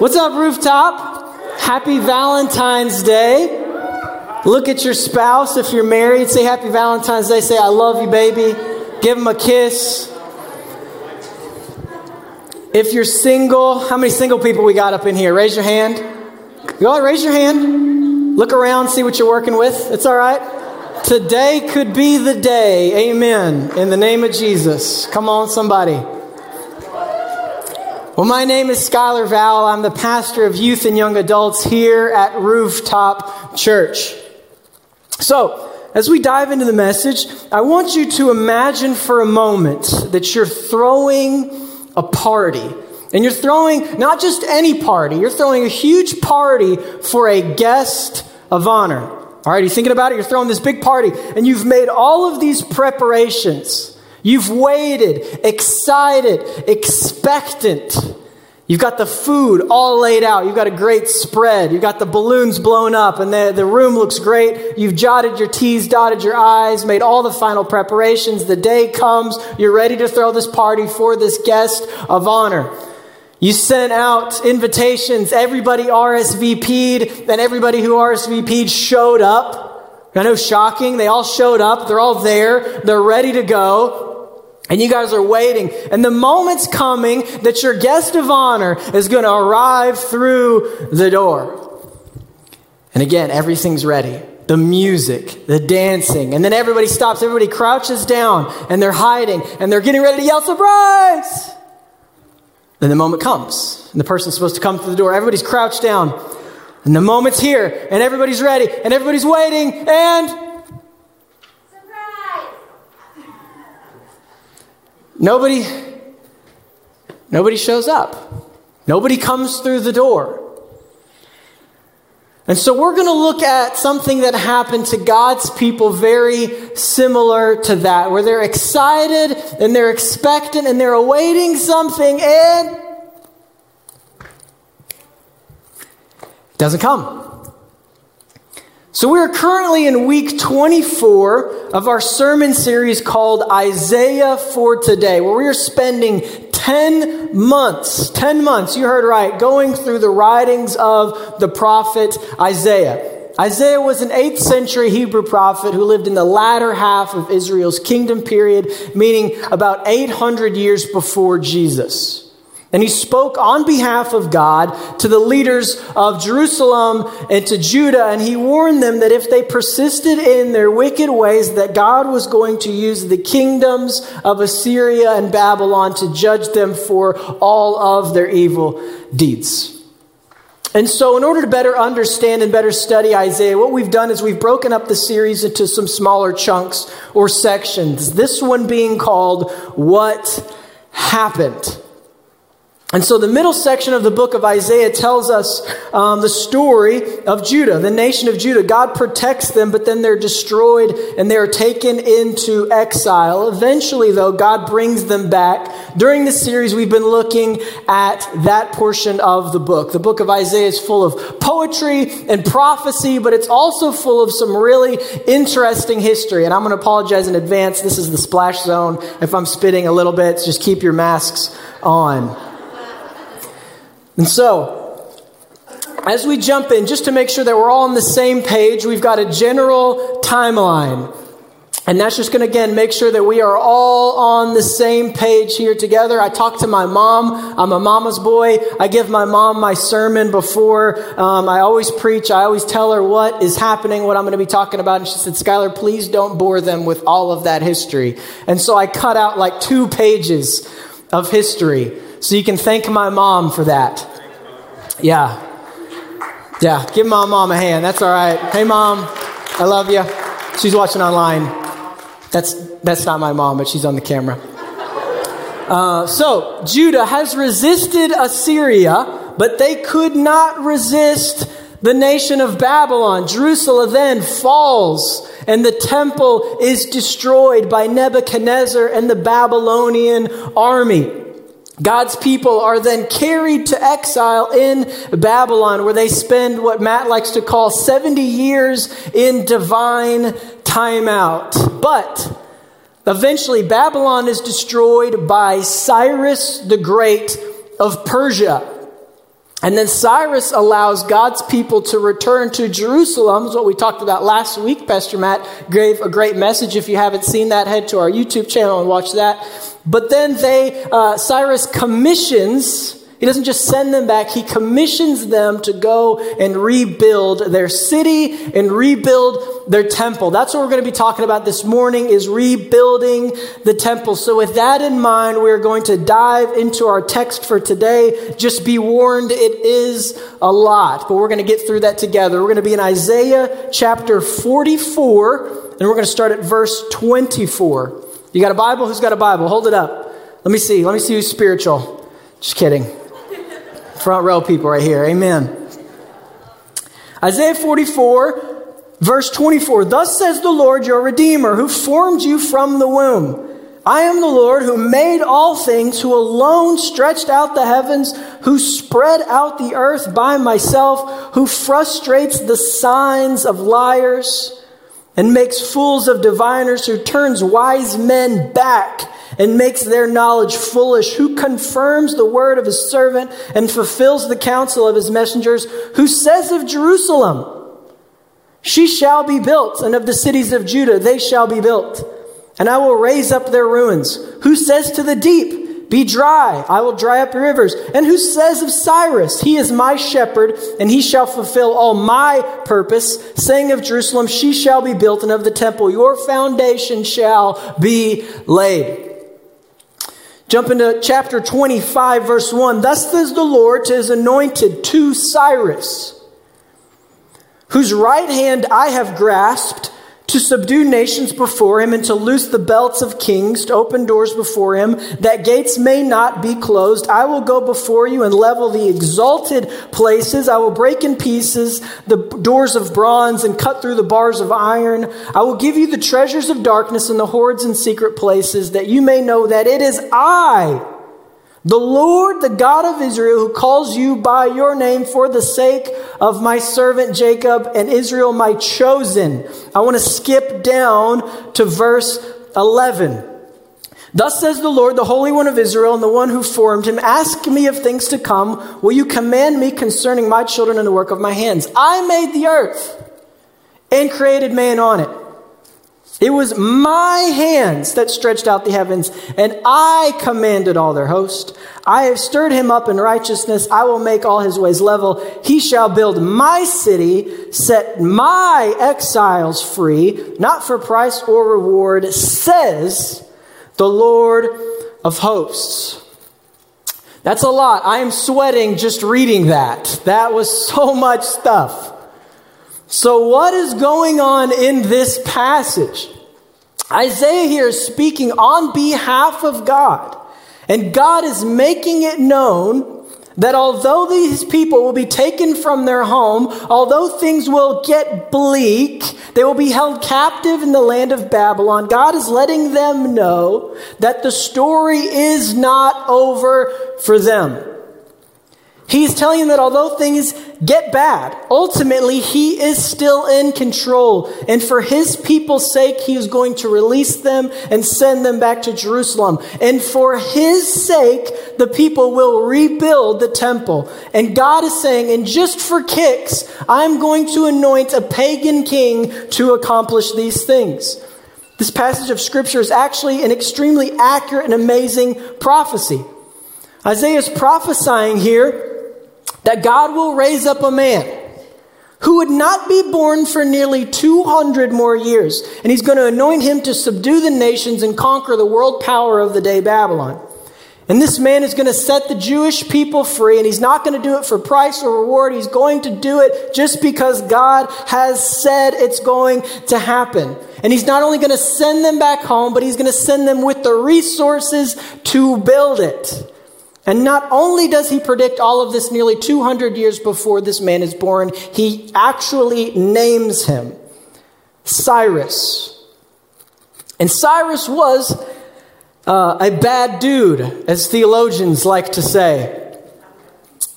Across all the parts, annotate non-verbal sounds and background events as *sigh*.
What's up, rooftop? Happy Valentine's Day. Look at your spouse. If you're married, say Happy Valentine's Day. Say, I love you, baby. Give him a kiss. If you're single, how many single people we got up in here? Raise your hand. You all raise your hand. Look around, see what you're working with. It's all right. Today could be the day. Amen. In the name of Jesus. Come on, somebody. Well, my name is Skylar Val. I'm the pastor of youth and young adults here at Rooftop Church. So, as we dive into the message, I want you to imagine for a moment that you're throwing a party. And you're throwing not just any party, you're throwing a huge party for a guest of honor. All right, you thinking about it? You're throwing this big party, and you've made all of these preparations. You've waited, excited, expectant. You've got the food all laid out. You've got a great spread. You've got the balloons blown up, and the, the room looks great. You've jotted your T's, dotted your I's, made all the final preparations. The day comes. You're ready to throw this party for this guest of honor. You sent out invitations. Everybody RSVP'd, and everybody who RSVP'd showed up. I know, shocking. They all showed up. They're all there. They're ready to go. And you guys are waiting. And the moment's coming that your guest of honor is going to arrive through the door. And again, everything's ready. The music, the dancing. And then everybody stops. Everybody crouches down and they're hiding and they're getting ready to yell, surprise! Then the moment comes and the person's supposed to come through the door. Everybody's crouched down. And the moment's here and everybody's ready and everybody's waiting and Nobody, nobody shows up. Nobody comes through the door. And so we're going to look at something that happened to God's people very similar to that, where they're excited and they're expectant and they're awaiting something and it doesn't come. So, we are currently in week 24 of our sermon series called Isaiah for Today, where we are spending 10 months, 10 months, you heard right, going through the writings of the prophet Isaiah. Isaiah was an 8th century Hebrew prophet who lived in the latter half of Israel's kingdom period, meaning about 800 years before Jesus. And he spoke on behalf of God to the leaders of Jerusalem and to Judah, and he warned them that if they persisted in their wicked ways, that God was going to use the kingdoms of Assyria and Babylon to judge them for all of their evil deeds. And so, in order to better understand and better study Isaiah, what we've done is we've broken up the series into some smaller chunks or sections. This one being called What Happened. And so the middle section of the book of Isaiah tells us um, the story of Judah, the nation of Judah. God protects them, but then they're destroyed and they're taken into exile. Eventually, though, God brings them back. During this series, we've been looking at that portion of the book. The book of Isaiah is full of poetry and prophecy, but it's also full of some really interesting history. And I'm going to apologize in advance. This is the splash zone. If I'm spitting a little bit, just keep your masks on. And so, as we jump in, just to make sure that we're all on the same page, we've got a general timeline. And that's just going to, again, make sure that we are all on the same page here together. I talk to my mom. I'm a mama's boy. I give my mom my sermon before um, I always preach. I always tell her what is happening, what I'm going to be talking about. And she said, Skylar, please don't bore them with all of that history. And so I cut out like two pages of history. So you can thank my mom for that. Yeah. Yeah. Give my mom a hand. That's all right. Hey, mom. I love you. She's watching online. That's, that's not my mom, but she's on the camera. Uh, so, Judah has resisted Assyria, but they could not resist the nation of Babylon. Jerusalem then falls, and the temple is destroyed by Nebuchadnezzar and the Babylonian army. God's people are then carried to exile in Babylon, where they spend what Matt likes to call 70 years in divine timeout. But eventually, Babylon is destroyed by Cyrus the Great of Persia. And then Cyrus allows God's people to return to Jerusalem, is what we talked about last week. Pastor Matt gave a great message. If you haven't seen that, head to our YouTube channel and watch that. But then they, uh, Cyrus commissions he doesn't just send them back, he commissions them to go and rebuild their city and rebuild their temple. That's what we're going to be talking about this morning is rebuilding the temple. So with that in mind, we're going to dive into our text for today. Just be warned, it is a lot, but we're going to get through that together. We're going to be in Isaiah chapter 44, and we're going to start at verse 24. You got a Bible? Who's got a Bible? Hold it up. Let me see. Let me see who's spiritual. Just kidding. Front row people right here. Amen. Isaiah 44, verse 24. Thus says the Lord your Redeemer, who formed you from the womb. I am the Lord who made all things, who alone stretched out the heavens, who spread out the earth by myself, who frustrates the signs of liars and makes fools of diviners, who turns wise men back and makes their knowledge foolish, who confirms the word of his servant and fulfills the counsel of his messengers, who says of Jerusalem, She shall be built, and of the cities of Judah, they shall be built, and I will raise up their ruins, who says to the deep, be dry, I will dry up rivers. And who says of Cyrus, He is my shepherd, and he shall fulfill all my purpose, saying of Jerusalem, She shall be built, and of the temple, Your foundation shall be laid. Jump into chapter 25, verse 1. Thus says the Lord to his anointed, to Cyrus, whose right hand I have grasped to subdue nations before him and to loose the belts of kings, to open doors before him, that gates may not be closed. I will go before you and level the exalted places. I will break in pieces the doors of bronze and cut through the bars of iron. I will give you the treasures of darkness and the hoards in secret places, that you may know that it is I the Lord, the God of Israel, who calls you by your name for the sake of my servant Jacob and Israel, my chosen. I want to skip down to verse 11. Thus says the Lord, the Holy One of Israel, and the one who formed him, Ask me of things to come. Will you command me concerning my children and the work of my hands? I made the earth and created man on it. It was my hands that stretched out the heavens, and I commanded all their host. I have stirred him up in righteousness. I will make all his ways level. He shall build my city, set my exiles free, not for price or reward, says the Lord of hosts. That's a lot. I am sweating just reading that. That was so much stuff. So, what is going on in this passage? Isaiah here is speaking on behalf of God, and God is making it known that although these people will be taken from their home, although things will get bleak, they will be held captive in the land of Babylon, God is letting them know that the story is not over for them. He's telling them that although things get bad, ultimately he is still in control. And for his people's sake, he is going to release them and send them back to Jerusalem. And for his sake, the people will rebuild the temple. And God is saying, and just for kicks, I'm going to anoint a pagan king to accomplish these things. This passage of scripture is actually an extremely accurate and amazing prophecy. Isaiah is prophesying here that God will raise up a man who would not be born for nearly 200 more years. And he's going to anoint him to subdue the nations and conquer the world power of the day Babylon. And this man is going to set the Jewish people free, and he's not going to do it for price or reward. He's going to do it just because God has said it's going to happen. And he's not only going to send them back home, but he's going to send them with the resources to build it. And not only does he predict all of this nearly 200 years before this man is born, he actually names him Cyrus. And Cyrus was uh, a bad dude, as theologians like to say.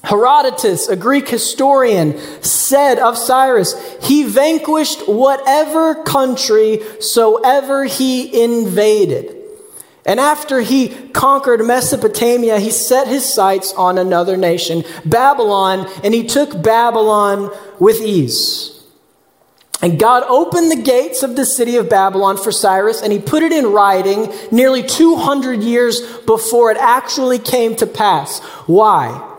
Herodotus, a Greek historian, said of Cyrus, he vanquished whatever country soever he invaded. And after he conquered Mesopotamia, he set his sights on another nation, Babylon, and he took Babylon with ease. And God opened the gates of the city of Babylon for Cyrus, and he put it in writing nearly 200 years before it actually came to pass. Why?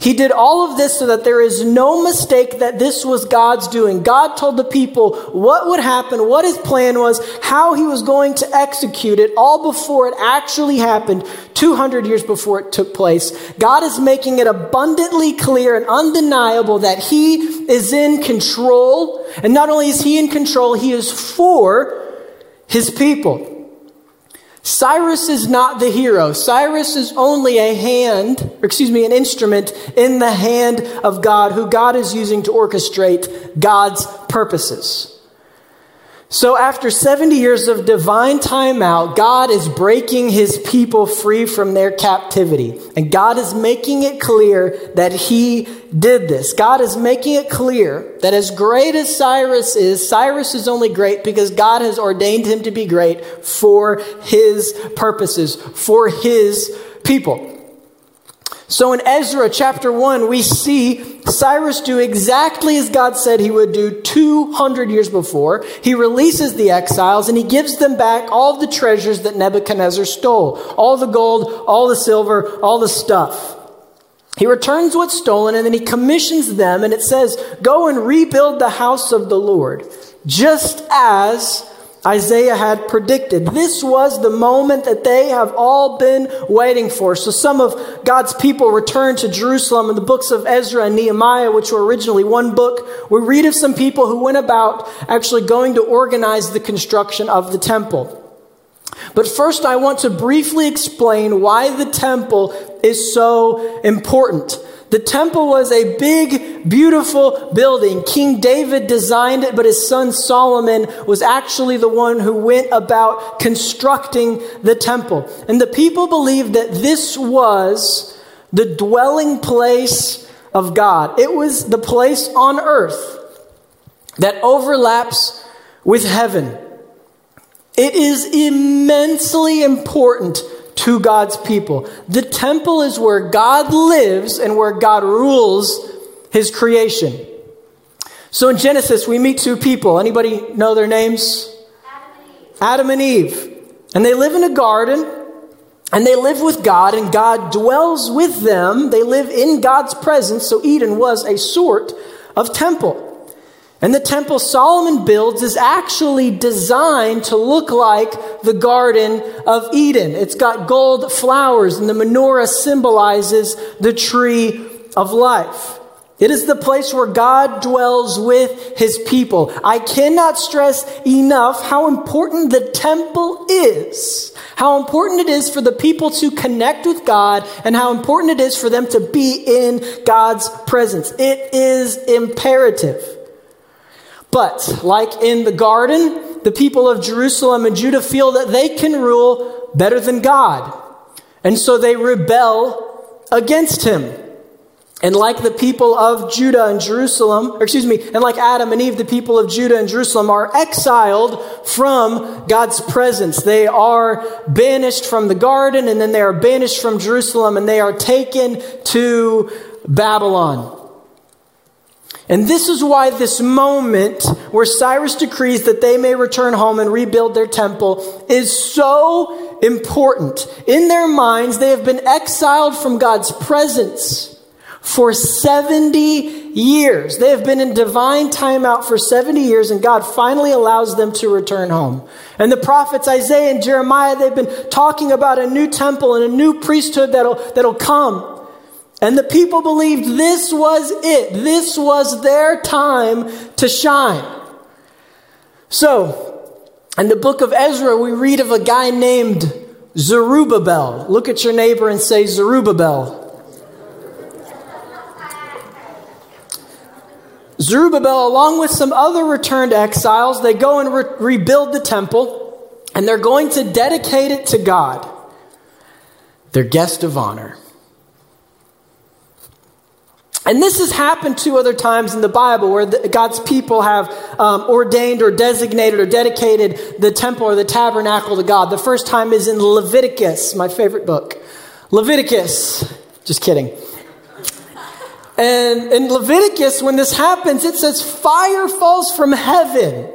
He did all of this so that there is no mistake that this was God's doing. God told the people what would happen, what his plan was, how he was going to execute it, all before it actually happened, 200 years before it took place. God is making it abundantly clear and undeniable that he is in control. And not only is he in control, he is for his people. Cyrus is not the hero. Cyrus is only a hand, or excuse me, an instrument in the hand of God who God is using to orchestrate God's purposes. So, after 70 years of divine timeout, God is breaking his people free from their captivity. And God is making it clear that he did this. God is making it clear that as great as Cyrus is, Cyrus is only great because God has ordained him to be great for his purposes, for his people. So in Ezra chapter 1, we see Cyrus do exactly as God said he would do 200 years before. He releases the exiles and he gives them back all the treasures that Nebuchadnezzar stole all the gold, all the silver, all the stuff. He returns what's stolen and then he commissions them, and it says, Go and rebuild the house of the Lord, just as Isaiah had predicted. This was the moment that they have all been waiting for. So some of God's people returned to Jerusalem in the books of Ezra and Nehemiah, which were originally one book. We read of some people who went about actually going to organize the construction of the temple. But first, I want to briefly explain why the temple is so important. The temple was a big, beautiful building. King David designed it, but his son Solomon was actually the one who went about constructing the temple. And the people believed that this was the dwelling place of God. It was the place on earth that overlaps with heaven. It is immensely important to God's people. The temple is where God lives and where God rules his creation. So in Genesis, we meet two people. Anybody know their names? Adam and Eve. Adam and, Eve. and they live in a garden and they live with God and God dwells with them. They live in God's presence. So Eden was a sort of temple. And the temple Solomon builds is actually designed to look like the Garden of Eden. It's got gold flowers, and the menorah symbolizes the tree of life. It is the place where God dwells with his people. I cannot stress enough how important the temple is. How important it is for the people to connect with God and how important it is for them to be in God's presence. It is imperative. But, like in the garden, the people of Jerusalem and Judah feel that they can rule better than God. And so they rebel against him. And like the people of Judah and Jerusalem, or excuse me, and like Adam and Eve, the people of Judah and Jerusalem are exiled from God's presence. They are banished from the garden, and then they are banished from Jerusalem, and they are taken to Babylon. And this is why this moment where Cyrus decrees that they may return home and rebuild their temple is so important. In their minds, they have been exiled from God's presence for 70 years. They have been in divine timeout for 70 years, and God finally allows them to return home. And the prophets Isaiah and Jeremiah, they've been talking about a new temple and a new priesthood that'll, that'll come. And the people believed this was it. This was their time to shine. So, in the book of Ezra, we read of a guy named Zerubbabel. Look at your neighbor and say, Zerubbabel. Zerubbabel, along with some other returned exiles, they go and re- rebuild the temple, and they're going to dedicate it to God, their guest of honor. And this has happened two other times in the Bible where the, God's people have um, ordained or designated or dedicated the temple or the tabernacle to God. The first time is in Leviticus, my favorite book. Leviticus. Just kidding. And in Leviticus, when this happens, it says fire falls from heaven,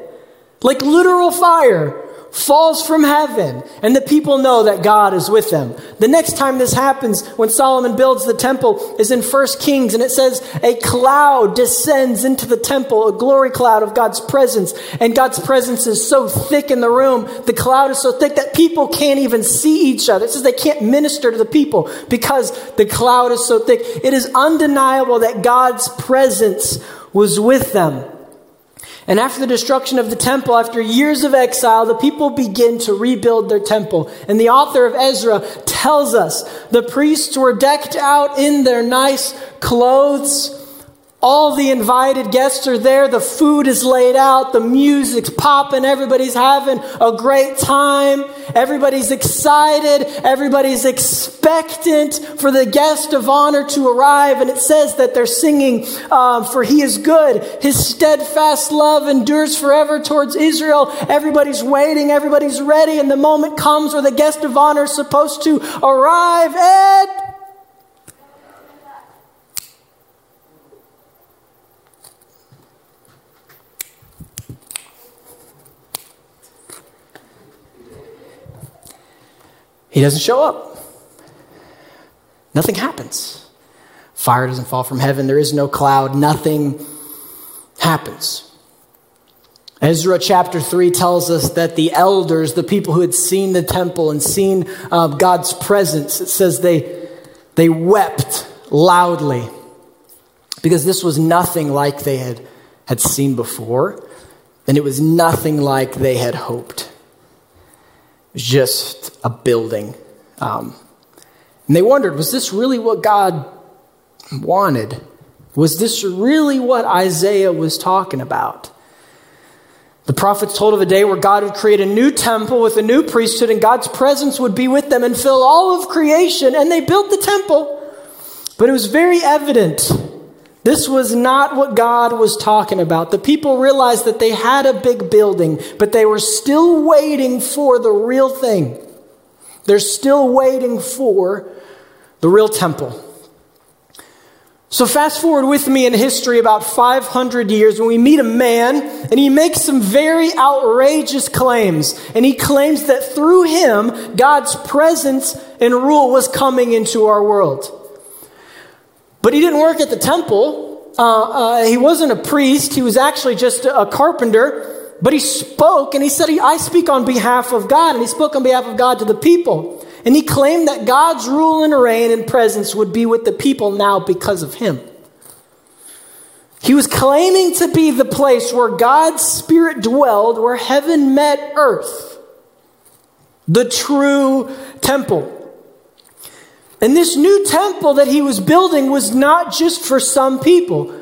like literal fire falls from heaven, and the people know that God is with them. The next time this happens, when Solomon builds the temple, is in 1 Kings, and it says, A cloud descends into the temple, a glory cloud of God's presence. And God's presence is so thick in the room, the cloud is so thick that people can't even see each other. It says they can't minister to the people because the cloud is so thick. It is undeniable that God's presence was with them. And after the destruction of the temple, after years of exile, the people begin to rebuild their temple. And the author of Ezra tells us the priests were decked out in their nice clothes all the invited guests are there. The food is laid out. The music's popping. Everybody's having a great time. Everybody's excited. Everybody's expectant for the guest of honor to arrive. And it says that they're singing, um, For he is good. His steadfast love endures forever towards Israel. Everybody's waiting. Everybody's ready. And the moment comes where the guest of honor is supposed to arrive. Ed! He doesn't show up. Nothing happens. Fire doesn't fall from heaven. There is no cloud. Nothing happens. Ezra chapter 3 tells us that the elders, the people who had seen the temple and seen uh, God's presence, it says they, they wept loudly because this was nothing like they had, had seen before, and it was nothing like they had hoped just a building. Um, and they wondered was this really what God wanted? Was this really what Isaiah was talking about? The prophets told of a day where God would create a new temple with a new priesthood, and God's presence would be with them and fill all of creation. And they built the temple. But it was very evident this was not what God was talking about. The people realized that they had a big building, but they were still waiting for the real thing. They're still waiting for the real temple. So, fast forward with me in history about 500 years when we meet a man and he makes some very outrageous claims. And he claims that through him, God's presence and rule was coming into our world. But he didn't work at the temple. Uh, uh, he wasn't a priest. He was actually just a, a carpenter. But he spoke and he said, I speak on behalf of God. And he spoke on behalf of God to the people. And he claimed that God's rule and reign and presence would be with the people now because of him. He was claiming to be the place where God's Spirit dwelled, where heaven met earth. The true temple. And this new temple that he was building was not just for some people.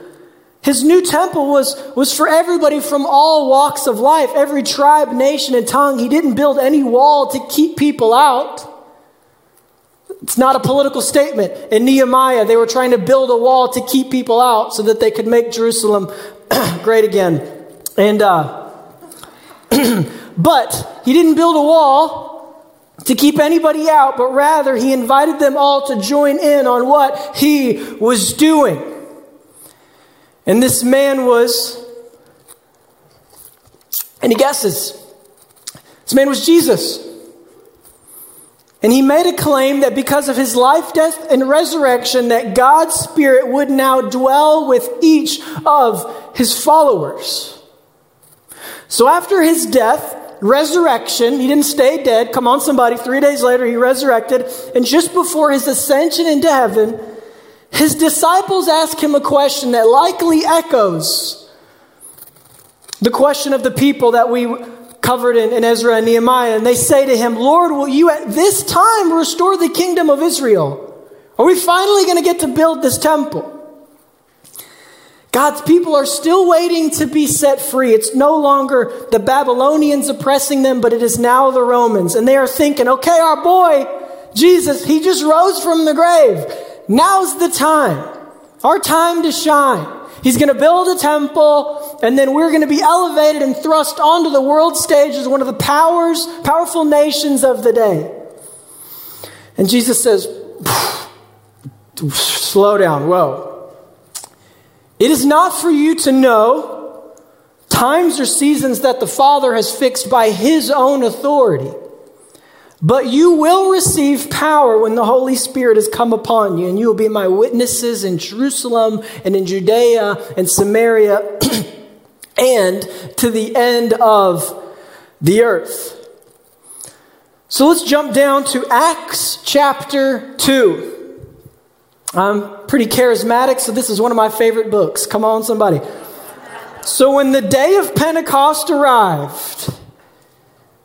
His new temple was, was for everybody from all walks of life, every tribe, nation, and tongue. He didn't build any wall to keep people out. It's not a political statement. In Nehemiah, they were trying to build a wall to keep people out so that they could make Jerusalem *clears throat* great again. And, uh, *clears throat* but he didn't build a wall to keep anybody out, but rather he invited them all to join in on what he was doing. And this man was, any guesses? This man was Jesus. And he made a claim that because of his life, death, and resurrection, that God's Spirit would now dwell with each of his followers. So after his death, resurrection. He didn't stay dead. Come on, somebody. Three days later, he resurrected. And just before his ascension into heaven, his disciples ask him a question that likely echoes the question of the people that we covered in, in Ezra and Nehemiah. And they say to him, Lord, will you at this time restore the kingdom of Israel? Are we finally going to get to build this temple? God's people are still waiting to be set free. It's no longer the Babylonians oppressing them, but it is now the Romans. And they are thinking, okay, our boy, Jesus, he just rose from the grave. Now's the time. our time to shine. He's going to build a temple, and then we're going to be elevated and thrust onto the world stage as one of the powers, powerful nations of the day. And Jesus says, slow down, whoa. It is not for you to know times or seasons that the Father has fixed by his own authority. But you will receive power when the Holy Spirit has come upon you, and you will be my witnesses in Jerusalem and in Judea and Samaria *clears throat* and to the end of the earth. So let's jump down to Acts chapter 2. I'm pretty charismatic, so this is one of my favorite books. Come on, somebody. So when the day of Pentecost arrived,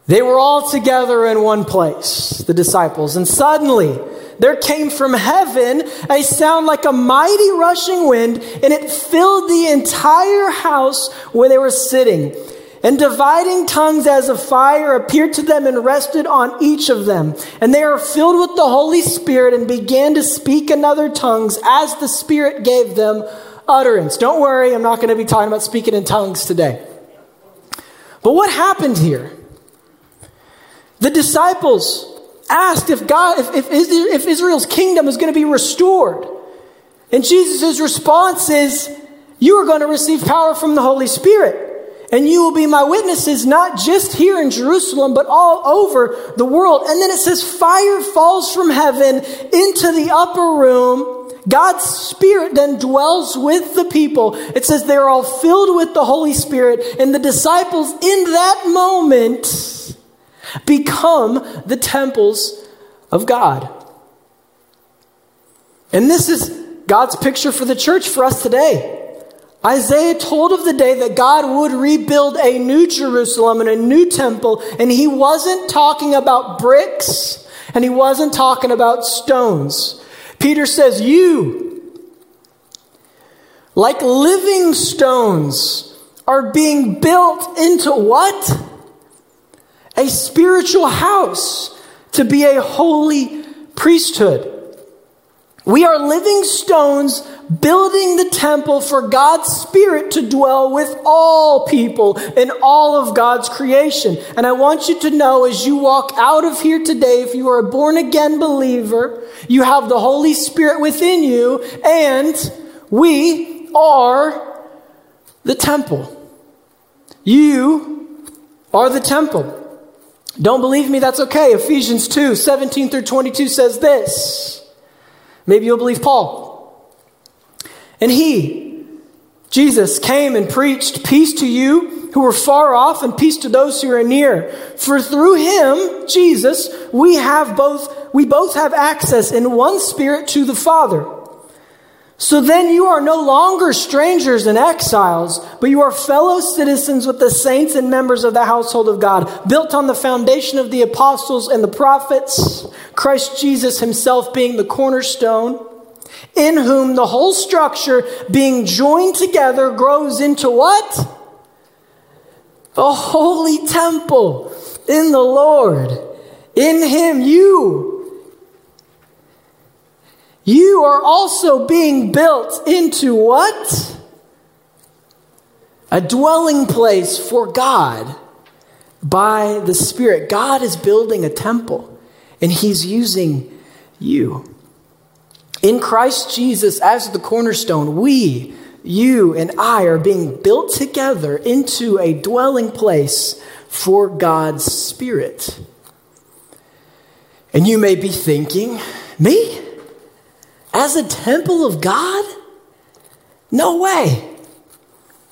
they were all together in one place, the disciples, and suddenly there came from heaven a sound like a mighty rushing wind, and it filled the entire house where they were sitting. And dividing tongues as of fire appeared to them and rested on each of them. And they were filled with the Holy Spirit and began to speak in other tongues as the Spirit gave them utterance. Don't worry, I'm not going to be talking about speaking in tongues today. But what happened here? The disciples asked if God, if, if, if Israel's kingdom is going to be restored. And Jesus' response is, You are going to receive power from the Holy Spirit. And you will be my witnesses, not just here in Jerusalem, but all over the world. And then it says, Fire falls from heaven into the upper room. God's Spirit then dwells with the people. It says they're all filled with the Holy Spirit. And the disciples, in that moment, become the temples of God. And this is God's picture for the church for us today. Isaiah told of the day that God would rebuild a new Jerusalem and a new temple, and he wasn't talking about bricks and he wasn't talking about stones. Peter says, You, like living stones, are being built into what? a spiritual house, to be a holy priesthood. We are living stones building the temple for God's Spirit to dwell with all people in all of God's creation. And I want you to know as you walk out of here today, if you are a born again believer, you have the Holy Spirit within you, and we are the temple. You are the temple. Don't believe me? That's okay. Ephesians 2 17 through 22 says this. Maybe you'll believe Paul. And he, Jesus, came and preached peace to you who were far off and peace to those who are near. For through him, Jesus, we have both, we both have access in one spirit to the Father. So then you are no longer strangers and exiles, but you are fellow citizens with the saints and members of the household of God, built on the foundation of the apostles and the prophets, Christ Jesus himself being the cornerstone, in whom the whole structure being joined together grows into what? A holy temple in the Lord. In him you you are also being built into what? A dwelling place for God by the Spirit. God is building a temple, and He's using you. In Christ Jesus, as the cornerstone, we, you, and I are being built together into a dwelling place for God's Spirit. And you may be thinking, me? as a temple of God? No way.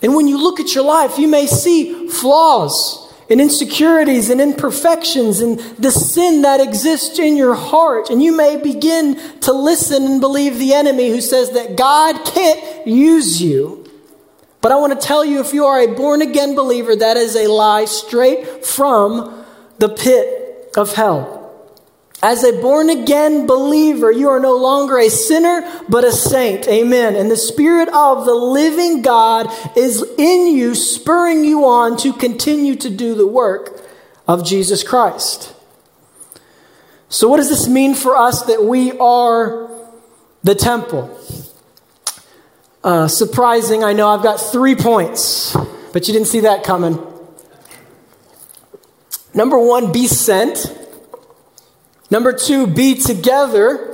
And when you look at your life, you may see flaws and insecurities and imperfections and the sin that exists in your heart. And you may begin to listen and believe the enemy who says that God can't use you. But I want to tell you if you are a born again believer, that is a lie straight from the pit of hell. As a born again believer, you are no longer a sinner, but a saint. Amen. And the Spirit of the living God is in you, spurring you on to continue to do the work of Jesus Christ. So, what does this mean for us that we are the temple? Uh, surprising, I know I've got three points, but you didn't see that coming. Number one, be sent. Number two, be together.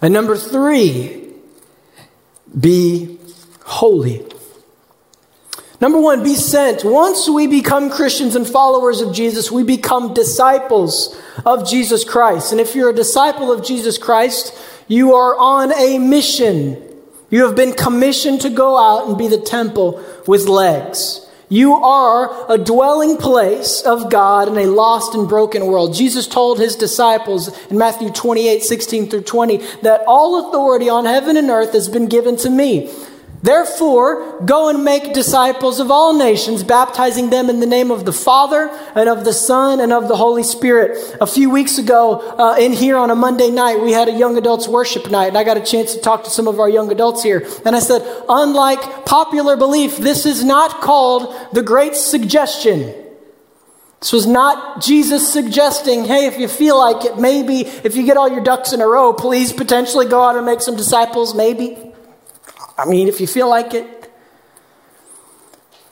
And number three, be holy. Number one, be sent. Once we become Christians and followers of Jesus, we become disciples of Jesus Christ. And if you're a disciple of Jesus Christ, you are on a mission. You have been commissioned to go out and be the temple with legs. You are a dwelling place of God in a lost and broken world. Jesus told his disciples in Matthew 28 16 through 20 that all authority on heaven and earth has been given to me. Therefore, go and make disciples of all nations, baptizing them in the name of the Father and of the Son and of the Holy Spirit. A few weeks ago, uh, in here on a Monday night, we had a young adults worship night, and I got a chance to talk to some of our young adults here. And I said, unlike popular belief, this is not called the Great Suggestion. This was not Jesus suggesting, hey, if you feel like it, maybe if you get all your ducks in a row, please potentially go out and make some disciples, maybe. I mean, if you feel like it.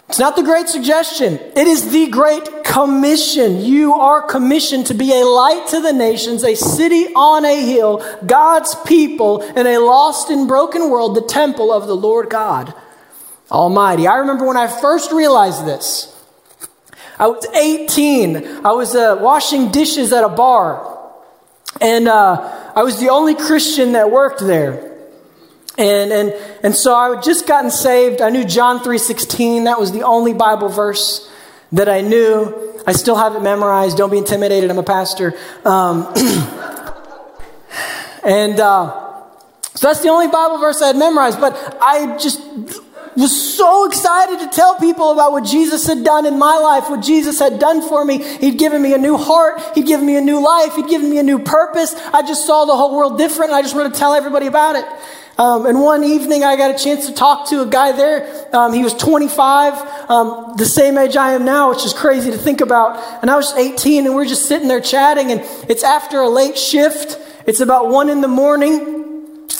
It's not the great suggestion. It is the great commission. You are commissioned to be a light to the nations, a city on a hill, God's people in a lost and broken world, the temple of the Lord God Almighty. I remember when I first realized this. I was 18. I was uh, washing dishes at a bar. And uh, I was the only Christian that worked there. And, and, and so I had just gotten saved. I knew John 3.16. That was the only Bible verse that I knew. I still have it memorized. Don't be intimidated. I'm a pastor. Um, *clears throat* and uh, so that's the only Bible verse I had memorized. But I just was so excited to tell people about what Jesus had done in my life, what Jesus had done for me. He'd given me a new heart. He'd given me a new life. He'd given me a new purpose. I just saw the whole world different. I just wanted to tell everybody about it. Um, and one evening, I got a chance to talk to a guy there. Um, he was 25, um, the same age I am now, which is crazy to think about. And I was 18, and we are just sitting there chatting. And it's after a late shift. It's about one in the morning.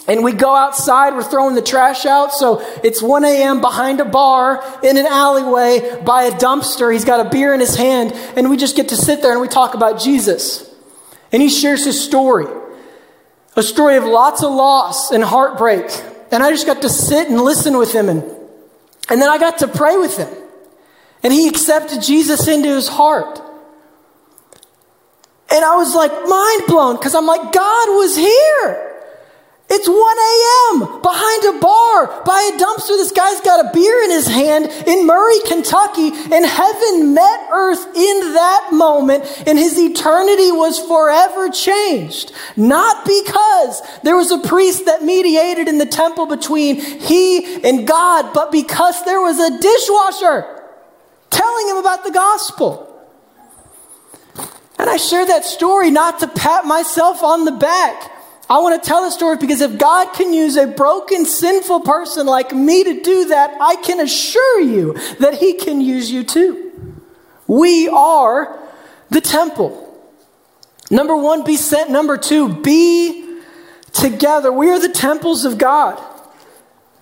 And we go outside, we're throwing the trash out. So it's 1 a.m. behind a bar in an alleyway by a dumpster. He's got a beer in his hand. And we just get to sit there and we talk about Jesus. And he shares his story a story of lots of loss and heartbreak. And I just got to sit and listen with him. And, and then I got to pray with him. And he accepted Jesus into his heart. And I was like mind blown because I'm like, God was here. It's 1 a.m. behind a bar by a dumpster. This guy's got a beer in his hand in Murray, Kentucky, and heaven met earth in that moment, and his eternity was forever changed. Not because there was a priest that mediated in the temple between he and God, but because there was a dishwasher telling him about the gospel. And I share that story not to pat myself on the back I want to tell the story because if God can use a broken, sinful person like me to do that, I can assure you that He can use you too. We are the temple. Number one, be sent. Number two, be together. We are the temples of God.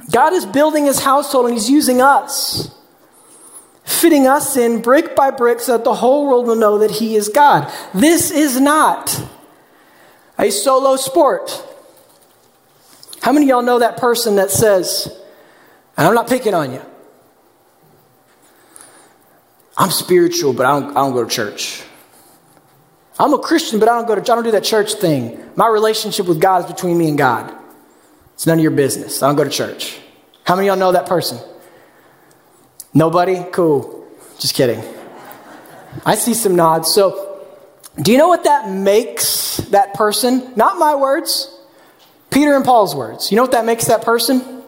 God is building His household and He's using us, fitting us in brick by brick so that the whole world will know that He is God. This is not a solo sport. How many of y'all know that person that says, and I'm not picking on you, I'm spiritual, but I don't, I don't go to church. I'm a Christian, but I don't go to I don't do that church thing. My relationship with God is between me and God. It's none of your business. I don't go to church. How many of y'all know that person? Nobody? Cool. Just kidding. I see some nods. So do you know what that makes that person? Not my words, Peter and Paul's words. You know what that makes that person?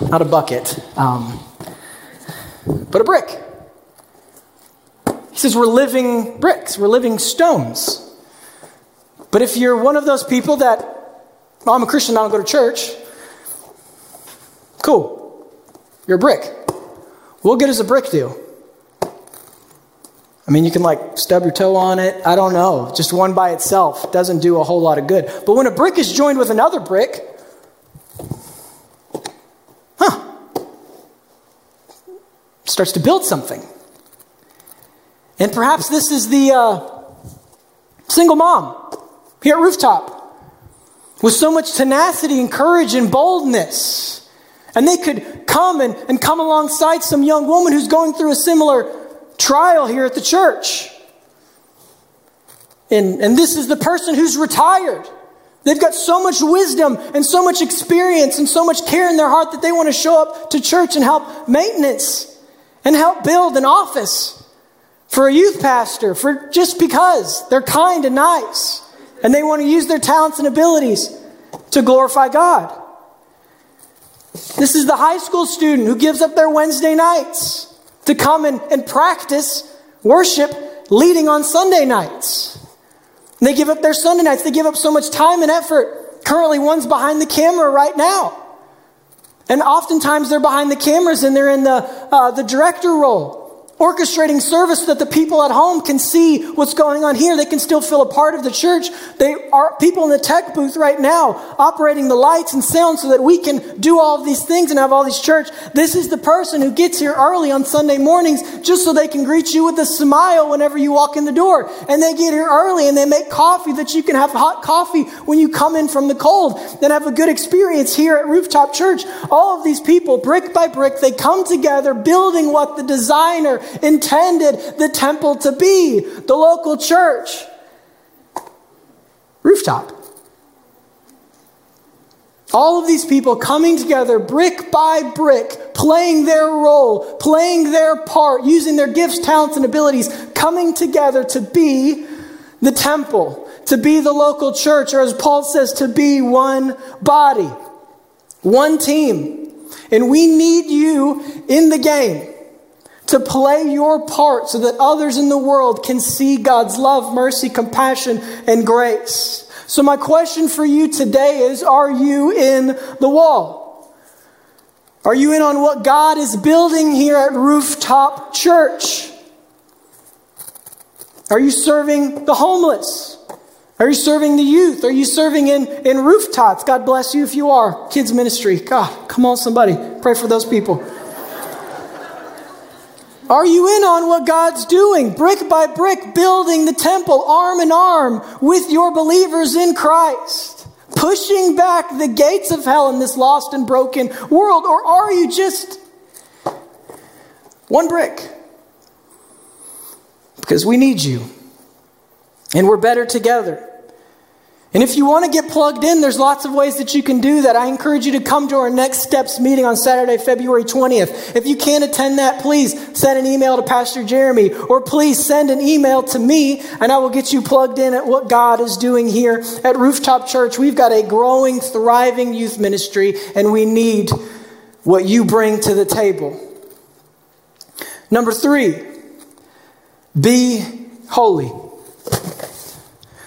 Not a bucket, um, but a brick. He says we're living bricks, we're living stones. But if you're one of those people that, well, I'm a Christian, I don't go to church, cool. You're a brick. What good does a brick do? I mean, you can like stub your toe on it. I don't know. Just one by itself doesn't do a whole lot of good. But when a brick is joined with another brick, huh, starts to build something. And perhaps this is the uh, single mom here at Rooftop with so much tenacity and courage and boldness. And they could come and, and come alongside some young woman who's going through a similar trial here at the church. And, and this is the person who's retired. They've got so much wisdom and so much experience and so much care in their heart that they want to show up to church and help maintenance and help build an office for a youth pastor for just because they're kind and nice and they want to use their talents and abilities to glorify God. This is the high school student who gives up their Wednesday nights to come and, and practice worship leading on Sunday nights. They give up their Sunday nights. They give up so much time and effort. Currently, one's behind the camera right now. And oftentimes they're behind the cameras and they're in the, uh, the director role orchestrating service that the people at home can see what's going on here. They can still feel a part of the church. They are people in the tech booth right now operating the lights and sound so that we can do all of these things and have all these church. This is the person who gets here early on Sunday mornings just so they can greet you with a smile whenever you walk in the door. And they get here early and they make coffee that you can have hot coffee when you come in from the cold. Then have a good experience here at Rooftop Church. All of these people, brick by brick, they come together building what the designer intended the temple to be the local church. Rooftop. All of these people coming together brick by brick, playing their role, playing their part, using their gifts, talents, and abilities, coming together to be the temple, to be the local church, or as Paul says, to be one body, one team. And we need you in the game to play your part so that others in the world can see God's love, mercy, compassion, and grace. So, my question for you today is Are you in the wall? Are you in on what God is building here at Rooftop Church? Are you serving the homeless? Are you serving the youth? Are you serving in, in rooftops? God bless you if you are. Kids ministry. God, come on, somebody. Pray for those people. Are you in on what God's doing? Brick by brick, building the temple arm in arm with your believers in Christ, pushing back the gates of hell in this lost and broken world? Or are you just one brick? Because we need you, and we're better together. And if you want to get plugged in, there's lots of ways that you can do that. I encourage you to come to our next steps meeting on Saturday, February 20th. If you can't attend that, please send an email to Pastor Jeremy or please send an email to me and I will get you plugged in at what God is doing here at Rooftop Church. We've got a growing, thriving youth ministry and we need what you bring to the table. Number three, be holy.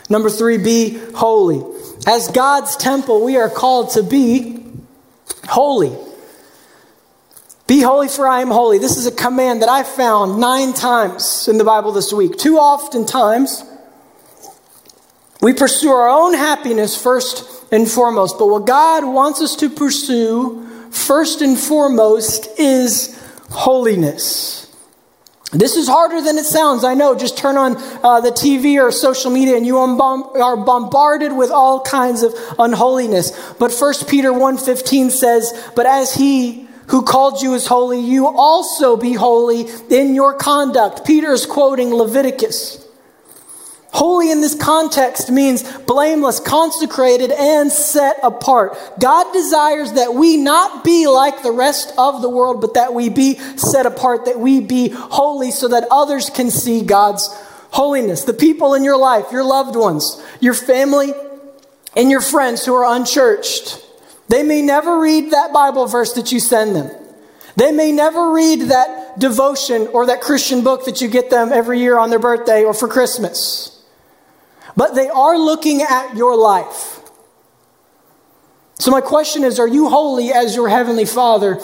Number three, be holy. As God's temple, we are called to be holy. Be holy, for I am holy. This is a command that I found nine times in the Bible this week. Too often times, we pursue our own happiness first and foremost. But what God wants us to pursue first and foremost is holiness. This is harder than it sounds. I know. Just turn on uh, the TV or social media and you are bombarded with all kinds of unholiness. But 1 Peter 1.15 says, But as he who called you is holy, you also be holy in your conduct. Peter is quoting Leviticus. Holy in this context means blameless, consecrated, and set apart. God desires that we not be like the rest of the world, but that we be set apart, that we be holy so that others can see God's holiness. The people in your life, your loved ones, your family, and your friends who are unchurched, they may never read that Bible verse that you send them. They may never read that devotion or that Christian book that you get them every year on their birthday or for Christmas. But they are looking at your life. So, my question is Are you holy as your Heavenly Father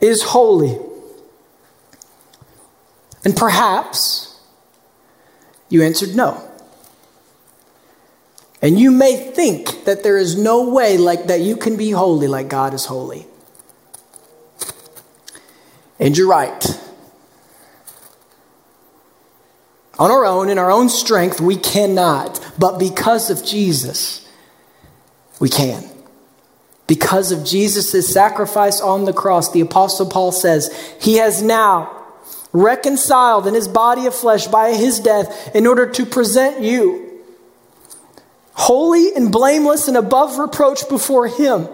is holy? And perhaps you answered no. And you may think that there is no way like that you can be holy like God is holy. And you're right. On our own, in our own strength, we cannot. But because of Jesus, we can. Because of Jesus' sacrifice on the cross, the Apostle Paul says, He has now reconciled in His body of flesh by His death in order to present you holy and blameless and above reproach before Him.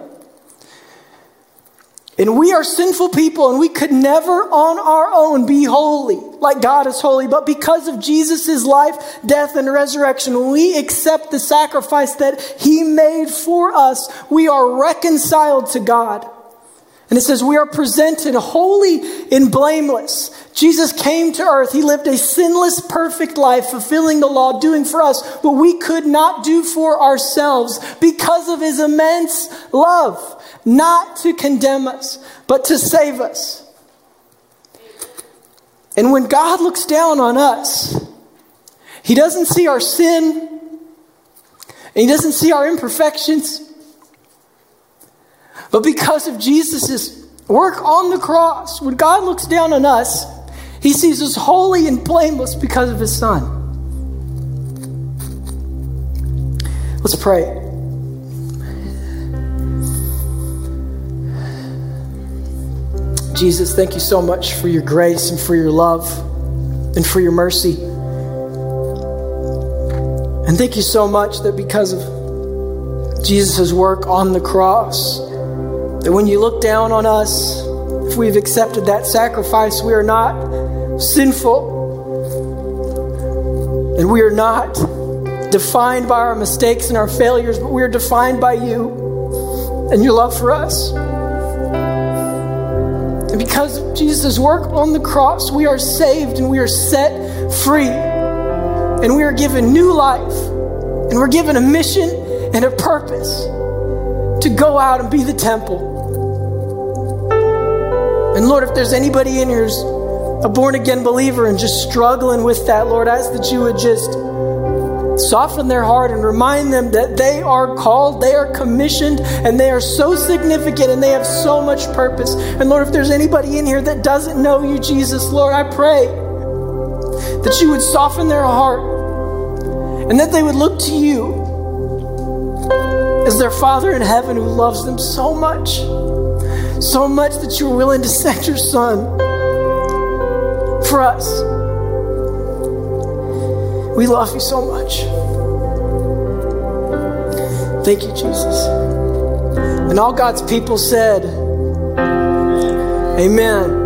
And we are sinful people, and we could never on our own be holy like God is holy. But because of Jesus' life, death, and resurrection, we accept the sacrifice that He made for us. We are reconciled to God. And it says, We are presented holy and blameless. Jesus came to earth. He lived a sinless, perfect life, fulfilling the law, doing for us what we could not do for ourselves because of His immense love not to condemn us, but to save us. And when God looks down on us, He doesn't see our sin, and He doesn't see our imperfections. But because of Jesus' work on the cross, when God looks down on us, He sees us holy and blameless because of His Son. Let's pray. Jesus, thank you so much for your grace and for your love and for your mercy. And thank you so much that because of Jesus' work on the cross, that when you look down on us, if we've accepted that sacrifice, we are not sinful. And we are not defined by our mistakes and our failures, but we are defined by you and your love for us. And because of Jesus' work on the cross, we are saved and we are set free. And we are given new life. And we're given a mission and a purpose to go out and be the temple. And Lord, if there's anybody in here who's a born again believer and just struggling with that, Lord, I ask that you would just soften their heart and remind them that they are called, they are commissioned, and they are so significant and they have so much purpose. And Lord, if there's anybody in here that doesn't know you, Jesus, Lord, I pray that you would soften their heart and that they would look to you as their Father in heaven who loves them so much, so much that you are willing to send your Son for us. We love you so much. Thank you, Jesus. And all God's people said, Amen.